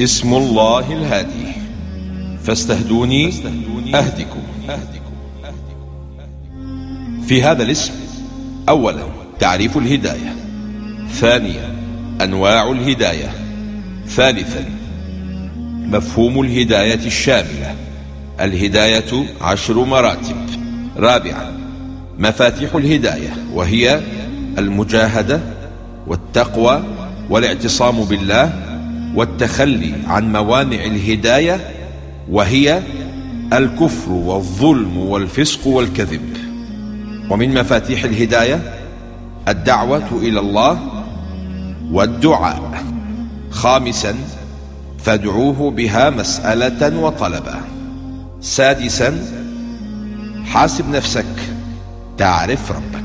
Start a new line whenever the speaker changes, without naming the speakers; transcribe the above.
اسم الله الهادي. فاستهدوني أهدكم. في هذا الاسم أولا تعريف الهداية ثانيا أنواع الهداية ثالثا مفهوم الهداية الشاملة الهداية عشر مراتب رابعا مفاتيح الهداية وهي المجاهدة والتقوى والاعتصام بالله والتخلي عن موانع الهداية وهي الكفر والظلم والفسق والكذب. ومن مفاتيح الهداية الدعوة إلى الله والدعاء. خامسا فادعوه بها مسألة وطلبا. سادسا حاسب نفسك تعرف ربك.